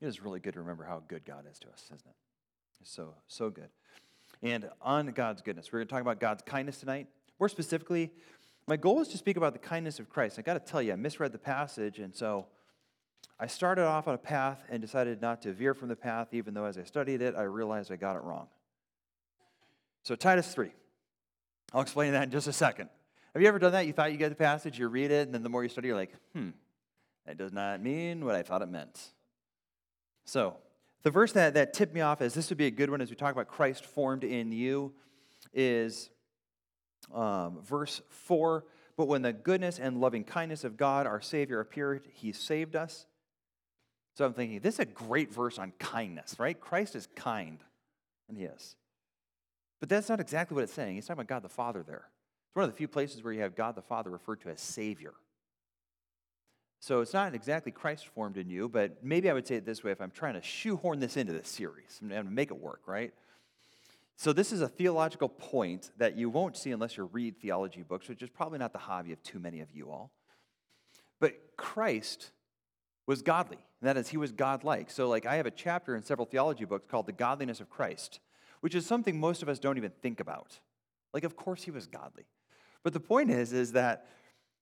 It is really good to remember how good God is to us, isn't it? It's so, so good. And on God's goodness, we're going to talk about God's kindness tonight. More specifically, my goal is to speak about the kindness of Christ. I got to tell you, I misread the passage, and so I started off on a path and decided not to veer from the path, even though as I studied it, I realized I got it wrong. So, Titus 3. I'll explain that in just a second. Have you ever done that? You thought you get the passage, you read it, and then the more you study, you're like, hmm, that does not mean what I thought it meant. So, the verse that, that tipped me off as this would be a good one as we talk about Christ formed in you is um, verse 4. But when the goodness and loving kindness of God, our Savior, appeared, he saved us. So I'm thinking, this is a great verse on kindness, right? Christ is kind, and he is. But that's not exactly what it's saying. He's talking about God the Father there. It's one of the few places where you have God the Father referred to as Savior. So it's not exactly Christ formed in you, but maybe I would say it this way if I'm trying to shoehorn this into this series and make it work, right? So this is a theological point that you won't see unless you read theology books, which is probably not the hobby of too many of you all. But Christ was godly. That is, he was godlike. So, like, I have a chapter in several theology books called The Godliness of Christ, which is something most of us don't even think about. Like, of course, he was godly. But the point is, is that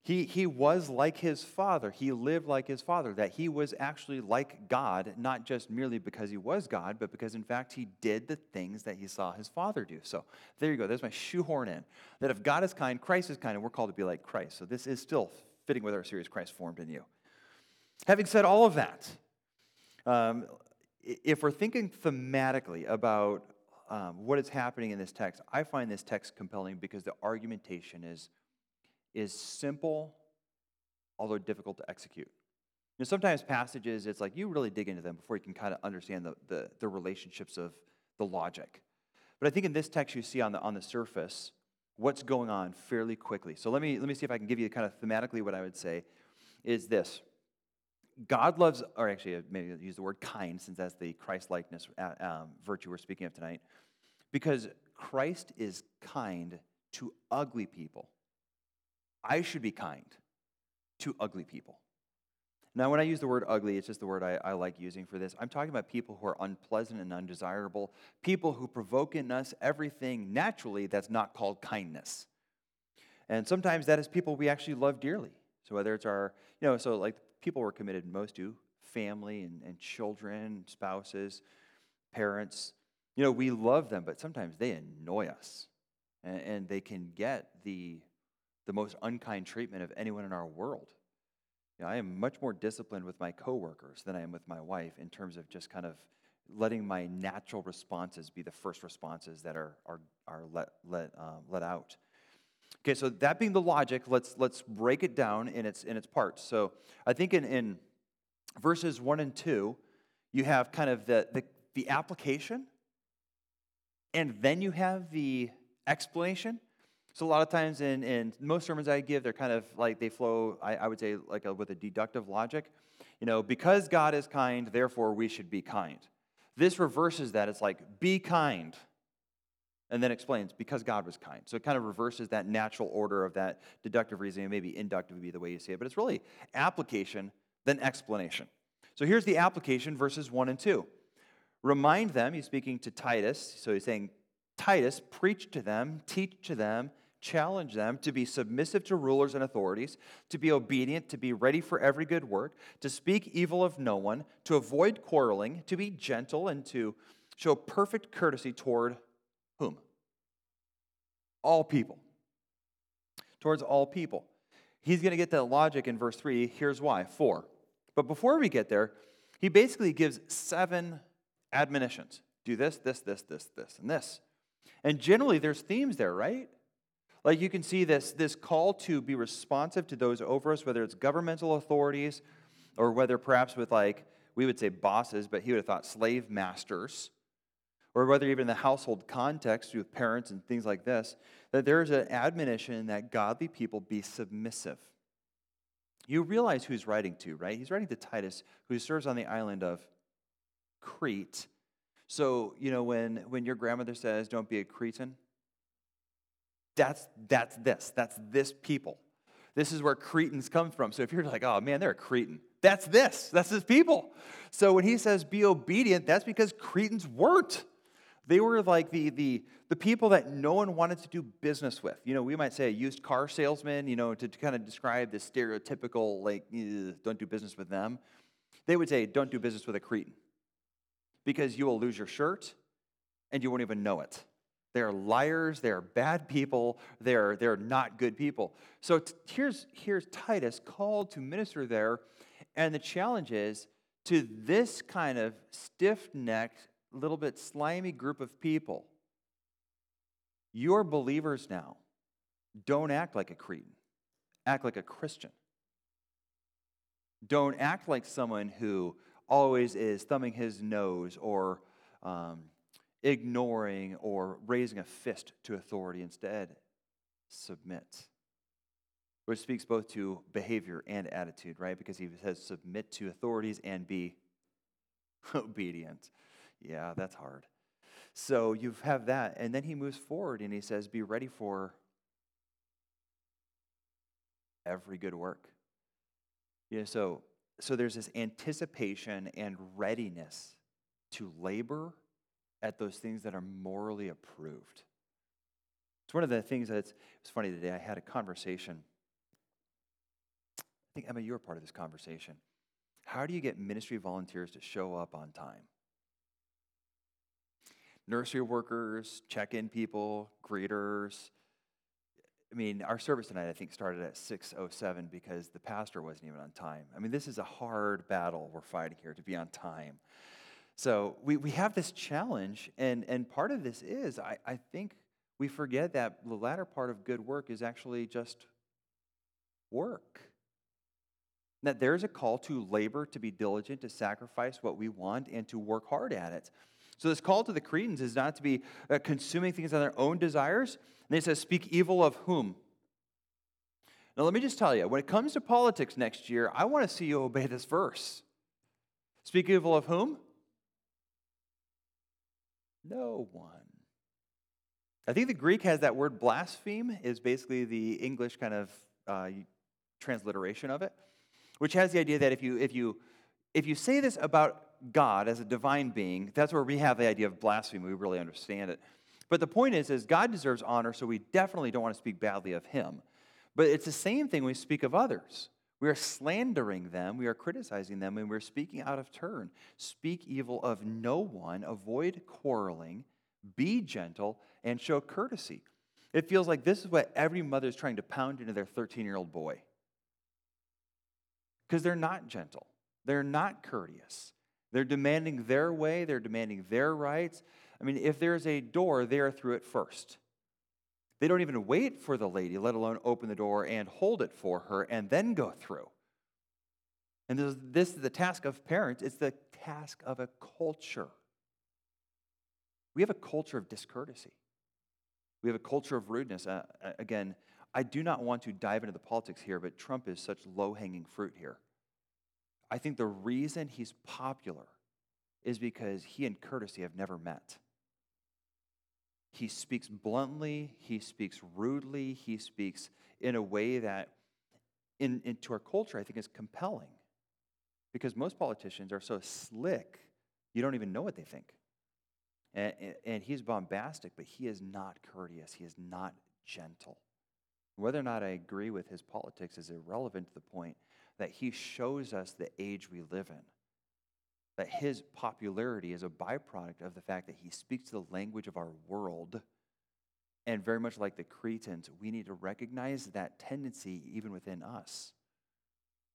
he, he was like his father. He lived like his father, that he was actually like God, not just merely because he was God, but because, in fact, he did the things that he saw his father do. So there you go. There's my shoehorn in. That if God is kind, Christ is kind, and we're called to be like Christ. So this is still fitting with our series, Christ formed in you. Having said all of that, um, if we're thinking thematically about um, what is happening in this text, I find this text compelling because the argumentation is is simple, although difficult to execute. You know, sometimes passages, it's like you really dig into them before you can kind of understand the, the, the relationships of the logic. But I think in this text, you see on the, on the surface what's going on fairly quickly. So let me, let me see if I can give you kind of thematically what I would say is this. God loves, or actually, maybe use the word kind, since that's the Christ likeness uh, um, virtue we're speaking of tonight, because Christ is kind to ugly people. I should be kind to ugly people. Now, when I use the word ugly, it's just the word I, I, like using for this. I'm talking about people who are unpleasant and undesirable, people who provoke in us everything naturally that's not called kindness. And sometimes that is people we actually love dearly. So whether it's our, you know, so like people we're committed most to, family and, and children, spouses, parents, you know, we love them, but sometimes they annoy us. And, and they can get the the most unkind treatment of anyone in our world. You know, I am much more disciplined with my coworkers than I am with my wife in terms of just kind of letting my natural responses be the first responses that are, are, are let, let, um, let out. Okay, so that being the logic, let's, let's break it down in its, in its parts. So I think in, in verses 1 and 2, you have kind of the, the, the application, and then you have the explanation. So a lot of times in, in most sermons I give, they're kind of like they flow, I, I would say, like a, with a deductive logic. You know, because God is kind, therefore we should be kind. This reverses that. It's like, be kind. And then explains, because God was kind. So it kind of reverses that natural order of that deductive reasoning. Maybe inductive would be the way you say it. But it's really application, then explanation. So here's the application, verses 1 and 2. Remind them, he's speaking to Titus. So he's saying, Titus, preach to them, teach to them, challenge them to be submissive to rulers and authorities, to be obedient, to be ready for every good work, to speak evil of no one, to avoid quarreling, to be gentle, and to show perfect courtesy toward whom? All people. Towards all people. He's going to get that logic in verse 3. Here's why. Four. But before we get there, he basically gives seven admonitions do this, this, this, this, this, and this. And generally, there's themes there, right? Like you can see this, this call to be responsive to those over us, whether it's governmental authorities or whether perhaps with like, we would say bosses, but he would have thought slave masters, or whether even in the household context with parents and things like this, that there's an admonition that godly people be submissive. You realize who he's writing to, right? He's writing to Titus, who serves on the island of Crete. So, you know, when, when your grandmother says, don't be a Cretan, that's, that's this. That's this people. This is where Cretans come from. So if you're like, oh man, they're a Cretan, That's this. That's his people. So when he says be obedient, that's because Cretans weren't. They were like the, the, the people that no one wanted to do business with. You know, we might say a used car salesman, you know, to, to kind of describe the stereotypical, like, eh, don't do business with them. They would say, don't do business with a Cretan because you will lose your shirt and you won't even know it. They're liars, they're bad people, they're, they're not good people. So t- here's, here's Titus called to minister there, and the challenge is to this kind of stiff necked, little bit slimy group of people. You're believers now. Don't act like a Cretan, act like a Christian. Don't act like someone who always is thumbing his nose or um, ignoring or raising a fist to authority. Instead, submit. Which speaks both to behavior and attitude, right? Because he says submit to authorities and be obedient. Yeah, that's hard. So you have that. And then he moves forward and he says, Be ready for every good work. Yeah, so, so there's this anticipation and readiness to labor at those things that are morally approved. It's one of the things that's, it was funny today. I had a conversation. I think, Emma, you were part of this conversation. How do you get ministry volunteers to show up on time? Nursery workers, check in people, greeters. I mean, our service tonight, I think, started at 6.07 because the pastor wasn't even on time. I mean, this is a hard battle we're fighting here to be on time. So we, we have this challenge, and, and part of this is, I, I think we forget that the latter part of good work is actually just work. That there's a call to labor, to be diligent, to sacrifice what we want, and to work hard at it. So this call to the Cretans is not to be uh, consuming things on their own desires. And it says, speak evil of whom? Now, let me just tell you, when it comes to politics next year, I want to see you obey this verse. Speak evil of whom? No one. I think the Greek has that word blaspheme, is basically the English kind of uh, transliteration of it, which has the idea that if you, if, you, if you say this about God as a divine being, that's where we have the idea of blasphemy. We really understand it. But the point is, is God deserves honor, so we definitely don't want to speak badly of him. But it's the same thing when we speak of others. We are slandering them, we are criticizing them, and we're speaking out of turn. Speak evil of no one, avoid quarreling, be gentle, and show courtesy. It feels like this is what every mother is trying to pound into their 13 year old boy. Because they're not gentle, they're not courteous. They're demanding their way, they're demanding their rights. I mean, if there's a door, they are through it first. They don't even wait for the lady, let alone open the door and hold it for her and then go through. And this, this is the task of parents, it's the task of a culture. We have a culture of discourtesy. We have a culture of rudeness. Uh, again, I do not want to dive into the politics here, but Trump is such low hanging fruit here. I think the reason he's popular is because he and courtesy have never met. He speaks bluntly, he speaks rudely, he speaks in a way that, in, into our culture, I think is compelling. Because most politicians are so slick, you don't even know what they think. And, and he's bombastic, but he is not courteous, he is not gentle. Whether or not I agree with his politics is irrelevant to the point that he shows us the age we live in that his popularity is a byproduct of the fact that he speaks the language of our world. And very much like the Cretans, we need to recognize that tendency even within us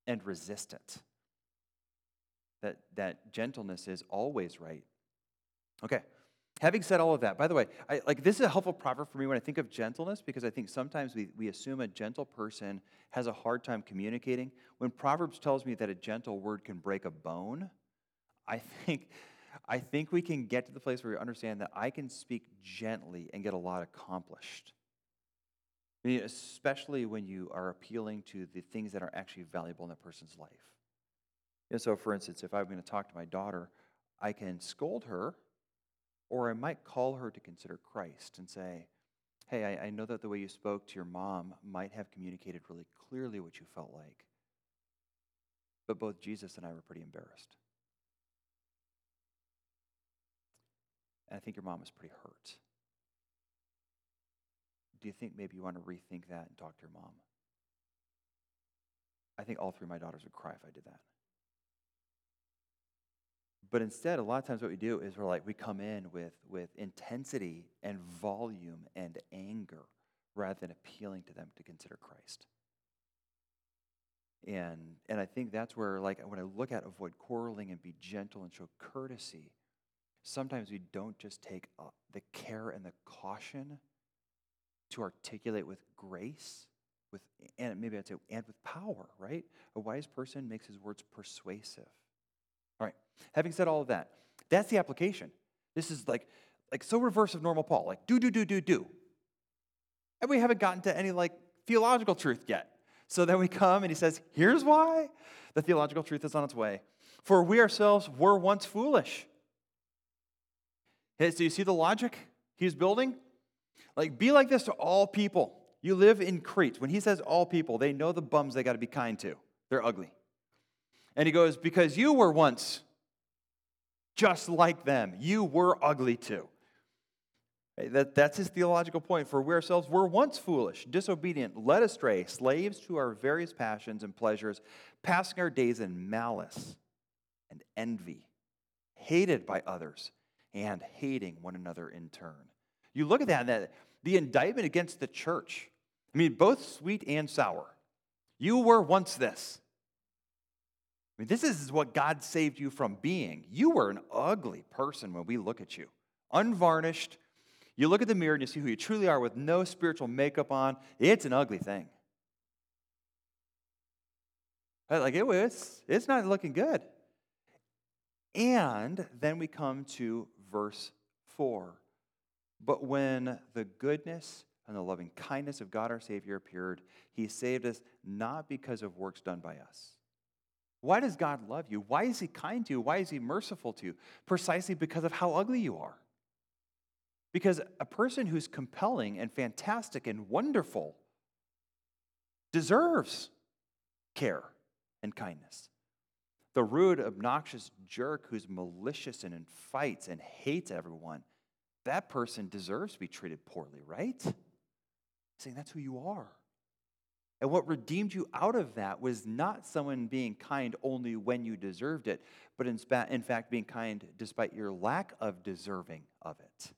and resist it. That, that gentleness is always right. Okay, having said all of that, by the way, I, like this is a helpful proverb for me when I think of gentleness because I think sometimes we, we assume a gentle person has a hard time communicating. When Proverbs tells me that a gentle word can break a bone, I think, I think we can get to the place where we understand that I can speak gently and get a lot accomplished. I mean, especially when you are appealing to the things that are actually valuable in a person's life. And so, for instance, if I'm going to talk to my daughter, I can scold her, or I might call her to consider Christ and say, Hey, I, I know that the way you spoke to your mom might have communicated really clearly what you felt like. But both Jesus and I were pretty embarrassed. And I think your mom was pretty hurt. Do you think maybe you want to rethink that and talk to your mom? I think all three of my daughters would cry if I did that. But instead, a lot of times what we do is we're like, we come in with, with intensity and volume and anger rather than appealing to them to consider Christ. And, and I think that's where, like, when I look at avoid quarreling and be gentle and show courtesy, sometimes we don't just take uh, the care and the caution to articulate with grace, with, and maybe I'd say, and with power, right? A wise person makes his words persuasive. All right, having said all of that, that's the application. This is like, like so reverse of normal Paul, like do, do, do, do, do. And we haven't gotten to any like theological truth yet. So then we come and he says, here's why the theological truth is on its way. For we ourselves were once foolish. So you see the logic he's building? Like, be like this to all people. You live in Crete. When he says all people, they know the bums they got to be kind to. They're ugly. And he goes, Because you were once just like them, you were ugly too. That, that's his theological point. For we ourselves were once foolish, disobedient, led astray, slaves to our various passions and pleasures, passing our days in malice and envy, hated by others, and hating one another in turn. You look at that, that the indictment against the church. I mean, both sweet and sour. You were once this. I mean, this is what God saved you from being. You were an ugly person when we look at you, unvarnished. You look at the mirror and you see who you truly are with no spiritual makeup on. It's an ugly thing. Like it was, it's not looking good. And then we come to verse 4. But when the goodness and the loving kindness of God our Savior appeared, he saved us not because of works done by us. Why does God love you? Why is he kind to you? Why is he merciful to you? Precisely because of how ugly you are. Because a person who's compelling and fantastic and wonderful deserves care and kindness. The rude, obnoxious jerk who's malicious and in fights and hates everyone that person deserves to be treated poorly, right? saying that's who you are. And what redeemed you out of that was not someone being kind only when you deserved it, but in, fact being kind despite your lack of deserving of it.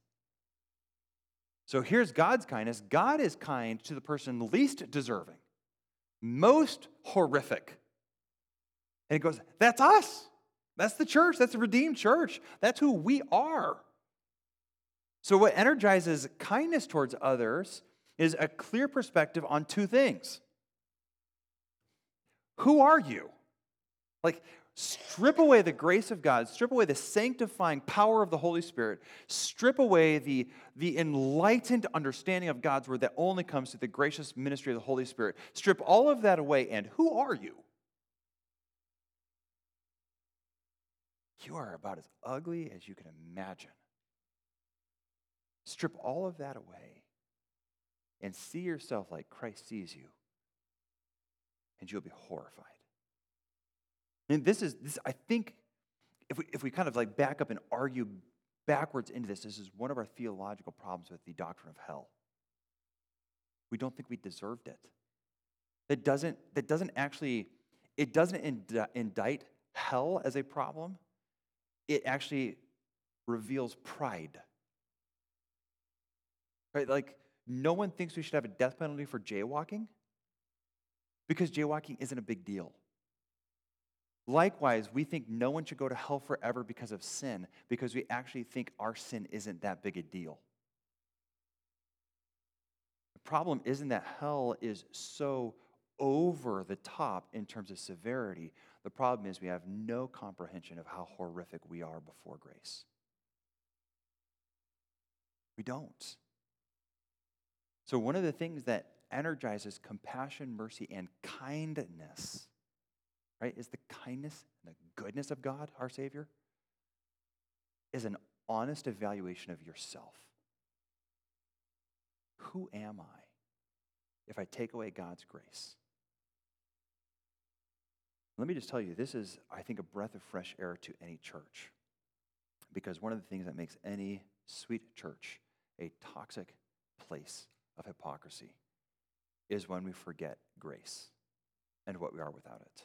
So here's God's kindness God is kind to the person least deserving, most horrific. And he goes, That's us. That's the church. That's the redeemed church. That's who we are. So, what energizes kindness towards others is a clear perspective on two things. Who are you? Like, strip away the grace of God, strip away the sanctifying power of the Holy Spirit, strip away the, the enlightened understanding of God's word that only comes through the gracious ministry of the Holy Spirit. Strip all of that away, and who are you? You are about as ugly as you can imagine. Strip all of that away and see yourself like Christ sees you, and you'll be horrified. And this is this, I think, if we if we kind of like back up and argue backwards into this, this is one of our theological problems with the doctrine of hell. We don't think we deserved it. That doesn't, that doesn't actually, it doesn't indict hell as a problem. It actually reveals pride. Right? Like, no one thinks we should have a death penalty for jaywalking because jaywalking isn't a big deal. Likewise, we think no one should go to hell forever because of sin because we actually think our sin isn't that big a deal. The problem isn't that hell is so over the top in terms of severity. The problem is we have no comprehension of how horrific we are before grace. We don't. So, one of the things that energizes compassion, mercy, and kindness, right, is the kindness and the goodness of God, our Savior, is an honest evaluation of yourself. Who am I if I take away God's grace? Let me just tell you, this is, I think, a breath of fresh air to any church. Because one of the things that makes any sweet church a toxic place of hypocrisy is when we forget grace and what we are without it.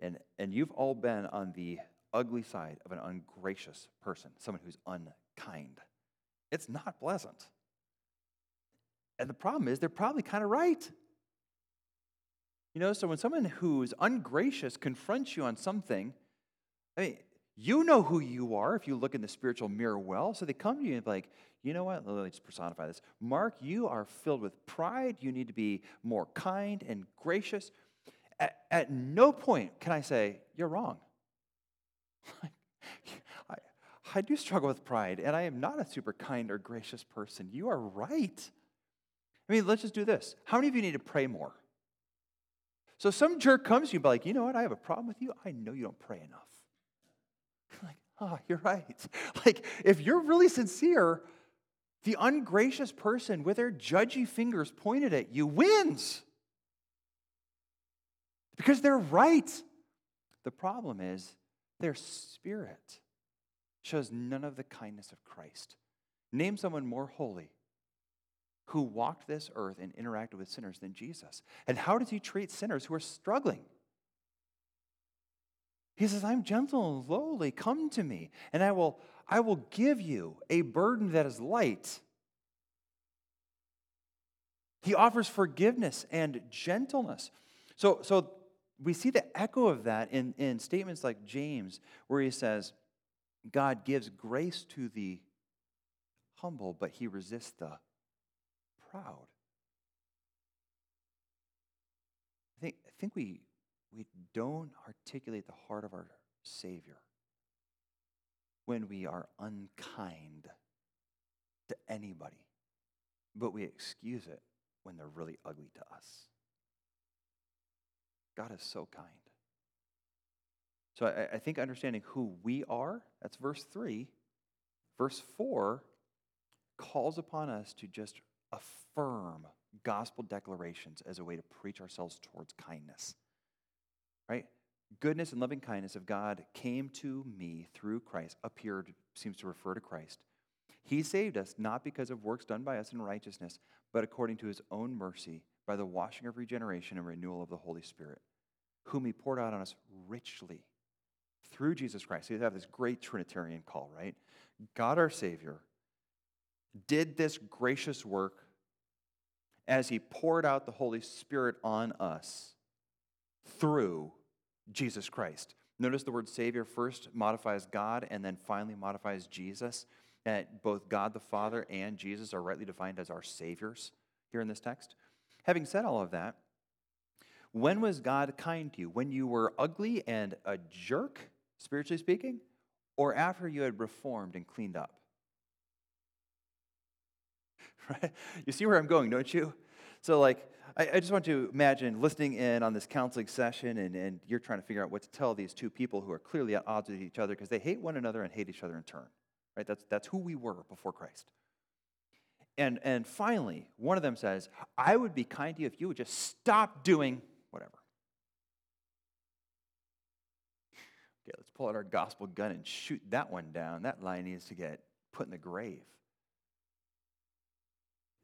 And, and you've all been on the ugly side of an ungracious person, someone who's unkind. It's not pleasant. And the problem is, they're probably kind of right. You know, so when someone who's ungracious confronts you on something, I mean, you know who you are if you look in the spiritual mirror well. So they come to you and be like, you know what? Let me just personify this. Mark, you are filled with pride. You need to be more kind and gracious. At, at no point can I say, you're wrong. I, I do struggle with pride, and I am not a super kind or gracious person. You are right. I mean, let's just do this. How many of you need to pray more? So some jerk comes to you, and be like, you know what? I have a problem with you. I know you don't pray enough. like, oh, you're right. Like, if you're really sincere, the ungracious person with their judgy fingers pointed at you wins because they're right. The problem is their spirit shows none of the kindness of Christ. Name someone more holy who walked this earth and interacted with sinners than Jesus. And how does he treat sinners who are struggling? He says, I'm gentle and lowly. Come to me, and I will, I will give you a burden that is light. He offers forgiveness and gentleness. So, so we see the echo of that in, in statements like James, where he says, God gives grace to the humble, but he resists the proud. I think, I think we, we don't articulate the heart of our Savior when we are unkind to anybody, but we excuse it when they're really ugly to us. God is so kind. So I, I, think understanding who we are, that's verse 3. Verse 4 calls upon us to just affirm gospel declarations as a way to preach ourselves towards kindness. Right? Goodness and loving kindness of God came to me through Christ, appeared, seems to refer to Christ. He saved us not because of works done by us in righteousness, but according to his own mercy by the washing of regeneration and renewal of the Holy Spirit, whom he poured out on us richly through Jesus Christ. So you have this great Trinitarian call, right? God our Savior did this gracious work as he poured out the Holy Spirit on us through Jesus Christ. Notice the word Savior first modifies God and then finally modifies Jesus. And both God the Father and Jesus are rightly defined as our Saviors here in this text. Having said all of that, when was God kind to you? When you were ugly and a jerk, spiritually speaking, or after you had reformed and cleaned up? Right? You see where I'm going, don't you? So, like, I, I, just want to imagine listening in on this counseling session, and, and you're trying to figure out what to tell these two people who are clearly at odds with each other because they hate one another and hate each other in turn. Right? That's, that's who we were before Christ. And, and finally, one of them says, I would be kind to you if you would just stop doing whatever. Okay, let's pull out our gospel gun and shoot that one down. That line needs to get put in the grave.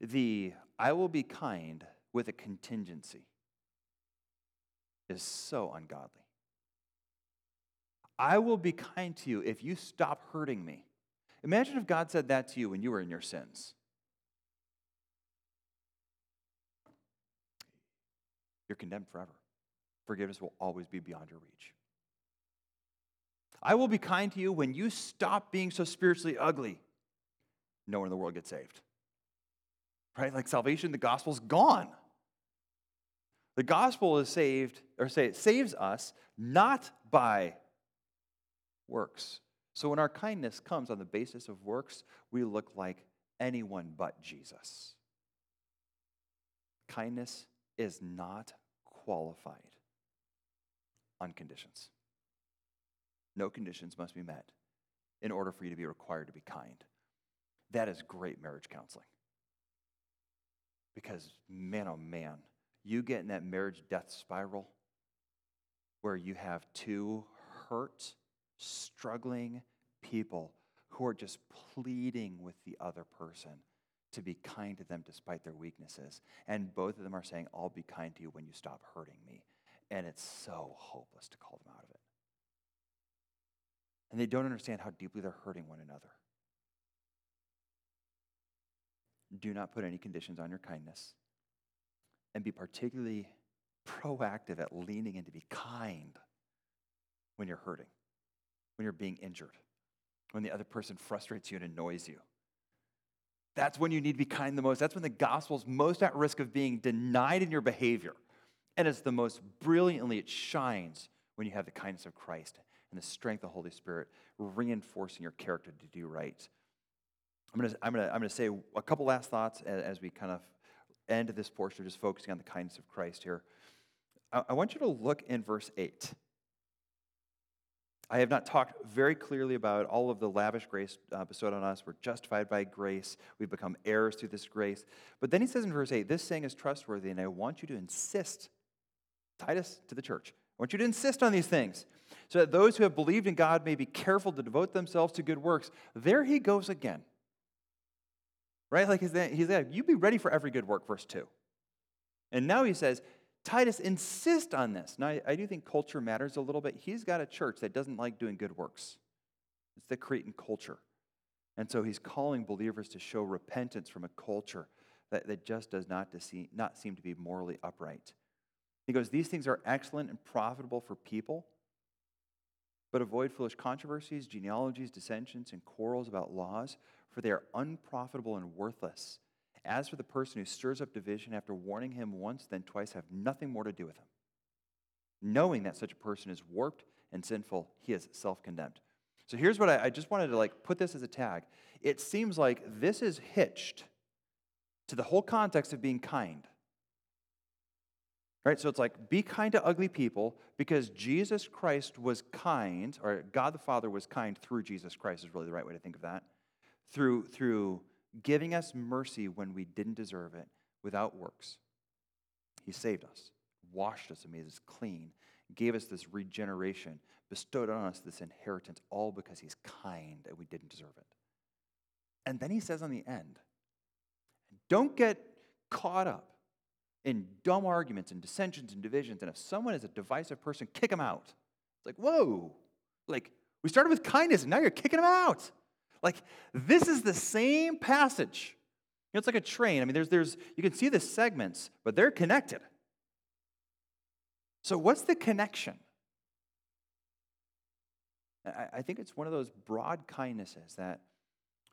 The I will be kind with a contingency is so ungodly. I will be kind to you if you stop hurting me. Imagine if God said that to you when you were in your sins. You're condemned forever. Forgiveness will always be beyond your reach. I will be kind to you when you stop being so spiritually ugly. No one in the world gets saved. Right? Like salvation, the gospel's gone. The gospel is saved, or say it saves us not by works. So when our kindness comes on the basis of works, we look like anyone but Jesus. Kindness is not qualified on conditions. No conditions must be met in order for you to be required to be kind. That is great marriage counseling. Because, man, oh man, you get in that marriage death spiral where you have two hurt, struggling people who are just pleading with the other person to be kind to them despite their weaknesses. And both of them are saying, I'll be kind to you when you stop hurting me. And it's so hopeless to call them out of it. And they don't understand how deeply they're hurting one another. Do not put any conditions on your kindness. And be particularly proactive at leaning in to be kind when you're hurting, when you're being injured, when the other person frustrates you and annoys you. That's when you need to be kind the most. That's when the gospel is most at risk of being denied in your behavior. And it's the most brilliantly, it shines when you have the kindness of Christ and the strength of the Holy Spirit reinforcing your character to do right. I'm going to, I'm to, I'm to say a couple last thoughts as, as we kind of end this portion, just focusing on the kindness of Christ here. I, I want you to look in verse 8. I have not talked very clearly about all of the lavish grace uh, bestowed on us. We're justified by grace. We've become heirs through this grace. But then he says in verse 8, This saying is trustworthy, and I want you to insist, Titus to the church, I want you to insist on these things, so that those who have believed in God may be careful to devote themselves to good works. There he goes again. Right? Like he's, he's like, you be ready for every good work, verse 2. And now he says, Titus, insist on this. Now, I, I do think culture matters a little bit. He's got a church that doesn't like doing good works, it's the Cretan culture. And so he's calling believers to show repentance from a culture that, that just does not, deceive, not seem to be morally upright. He goes, These things are excellent and profitable for people, but avoid foolish controversies, genealogies, dissensions, and quarrels about laws, for they are unprofitable and worthless. As for the person who stirs up division after warning him once, then twice, have nothing more to do with him. Knowing that such a person is warped and sinful, he is self condemned. So here's what I, I, just wanted to like put this as a tag. It seems like this is hitched to the whole context of being kind. Right? So it's like be kind to ugly people because Jesus Christ was kind, or God the Father was kind through Jesus Christ is really the right way to think of that. Through through giving us mercy when we didn't deserve it without works. He saved us, washed us and made us clean, gave us this regeneration, bestowed on us this inheritance, all because He's kind and we didn't deserve it. And then He says on the end, don't get caught up in dumb arguments and dissensions and divisions. And if someone is a divisive person, kick them out. It's like, whoa, like we started with kindness and now you're kicking them out. Like, this is the same passage. You know, it's like a train. I mean, there's, there's, you can see the segments, but they're connected. So, what's the connection? I, I think it's one of those broad kindnesses that,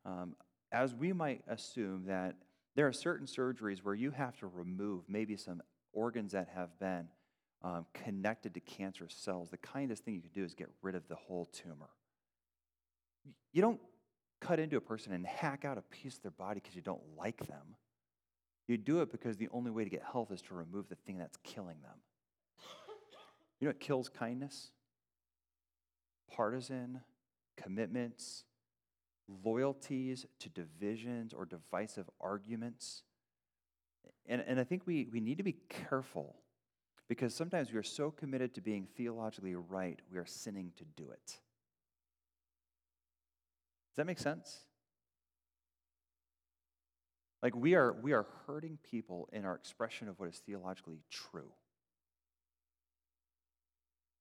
um, as we might assume, that there are certain surgeries where you have to remove maybe some organs that have been um, connected to cancerous cells. The kindest thing you can do is get rid of the whole tumor. You don't cut into a person and hack out a piece of their body because you don't like them. You do it because the only way to get health is to remove the thing that's killing them. You know what kills kindness? Partisan commitments, loyalties to divisions or divisive arguments. And, and I think we, we need to be careful because sometimes we are so committed to being theologically right, we are sinning to do it that make sense? Like we are, we are hurting people in our expression of what is theologically true.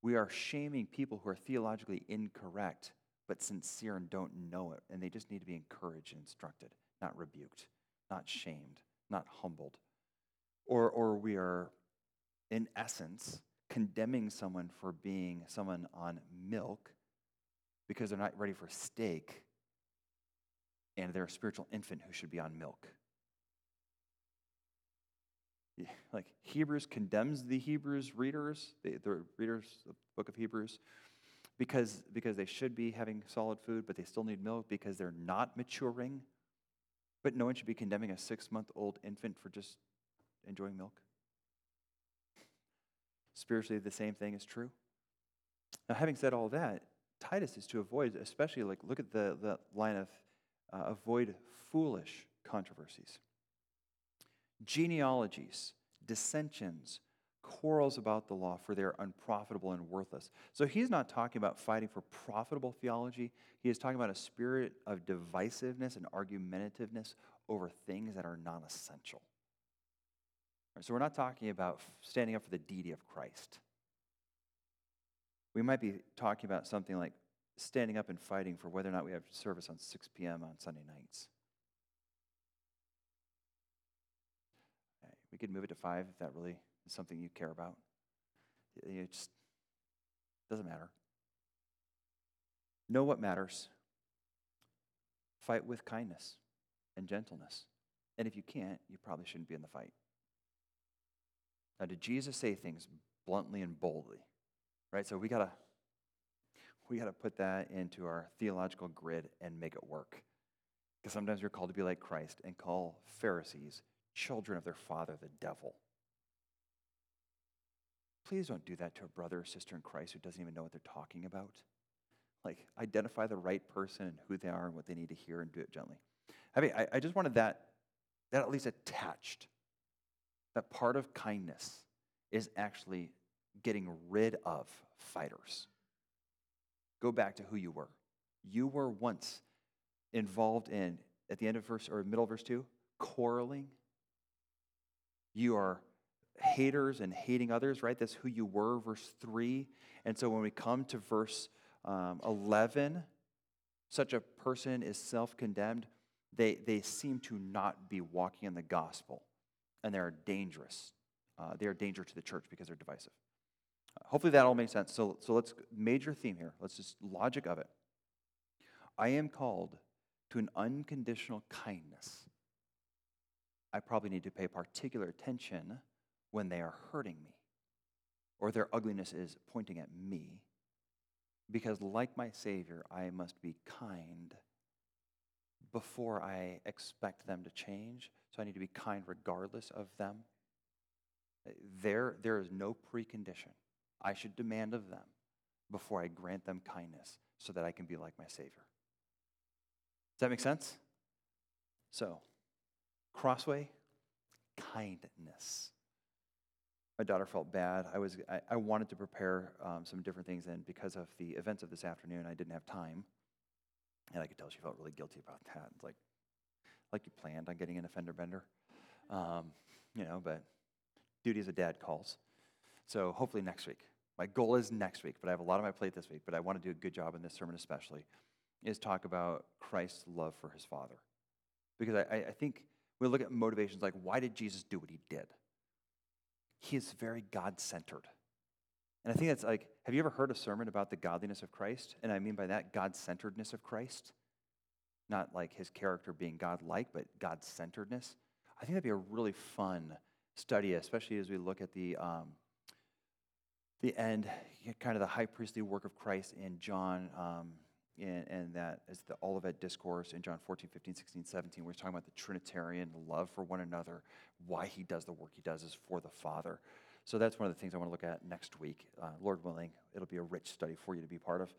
We are shaming people who are theologically incorrect, but sincere and don't know it. And they just need to be encouraged and instructed, not rebuked, not shamed, not humbled. Or, or we are, in essence, condemning someone for being someone on milk because they're not ready for steak and they're a spiritual infant who should be on milk. Like Hebrews condemns the Hebrews readers, the, the readers of the book of Hebrews, because, because they should be having solid food, but they still need milk because they're not maturing. But no one should be condemning a six month old infant for just enjoying milk. Spiritually, the same thing is true. Now, having said all that, Titus is to avoid, especially like, look at the, the line of uh, avoid foolish controversies. Genealogies, dissensions, quarrels about the law, for they are unprofitable and worthless. So he's not talking about fighting for profitable theology. He is talking about a spirit of divisiveness and argumentativeness over things that are non essential. So we're not talking about standing up for the deity of Christ. We might be talking about something like standing up and fighting for whether or not we have service on 6 p.m. on Sunday nights. We could move it to 5 if that really is something you care about. It just doesn't matter. Know what matters. Fight with kindness and gentleness. And if you can't, you probably shouldn't be in the fight. Now, did Jesus say things bluntly and boldly? Right? So we gotta we gotta put that into our theological grid and make it work. Because sometimes we're called to be like Christ and call Pharisees children of their father, the devil. Please don't do that to a brother or sister in Christ who doesn't even know what they're talking about. Like, identify the right person and who they are and what they need to hear and do it gently. I mean, I, I just wanted that, that at least attached. That part of kindness is actually getting rid of fighters. Go back to who you were. You were once involved in, at the end of verse or middle of verse 2, quarreling. You are haters and hating others, right? That's who you were, verse 3. And so when we come to verse um, 11, such a person is self condemned. They, they seem to not be walking in the gospel, and they are dangerous. Uh, they are danger to the church because they're divisive. Hopefully that all makes sense. So, so let's, major theme here. Let's just logic of it. I am called to an unconditional kindness. I probably need to pay particular attention when they are hurting me or their ugliness is pointing at me. Because, like my Savior, I must be kind before I expect them to change. So I need to be kind regardless of them. There, there is no precondition I should demand of them before I grant them kindness so that I can be like my Savior. Does that make sense? So, Crossway, kindness my daughter felt bad. I, was, I, I wanted to prepare um, some different things, and because of the events of this afternoon, I didn't have time. And I could tell she felt really guilty about that. It's like, like you planned on getting an offender bender, um, you know, but duty as a dad calls. So hopefully next week. My goal is next week, but I have a lot on my plate this week, but I want to do a good job in this sermon especially, is talk about Christ's love for his Father. Because I, I think we look at motivations like, why did Jesus do what he did? he is very God centered. And I think that's like, have you ever heard a sermon about the godliness of Christ? And I mean by that, God centeredness of Christ. Not like his character being God like, but God centeredness. I think that'd be a really fun study, especially as we look at the, um, the end, kind of the high priestly work of Christ in John. Um, and, and that is the Olivet Discourse in John 14, 15, 16, 17, where he's talking about the Trinitarian love for one another, why he does the work he does is for the Father. So that's one of the things I want to look at next week. Uh, Lord willing, it'll be a rich study for you to be part of.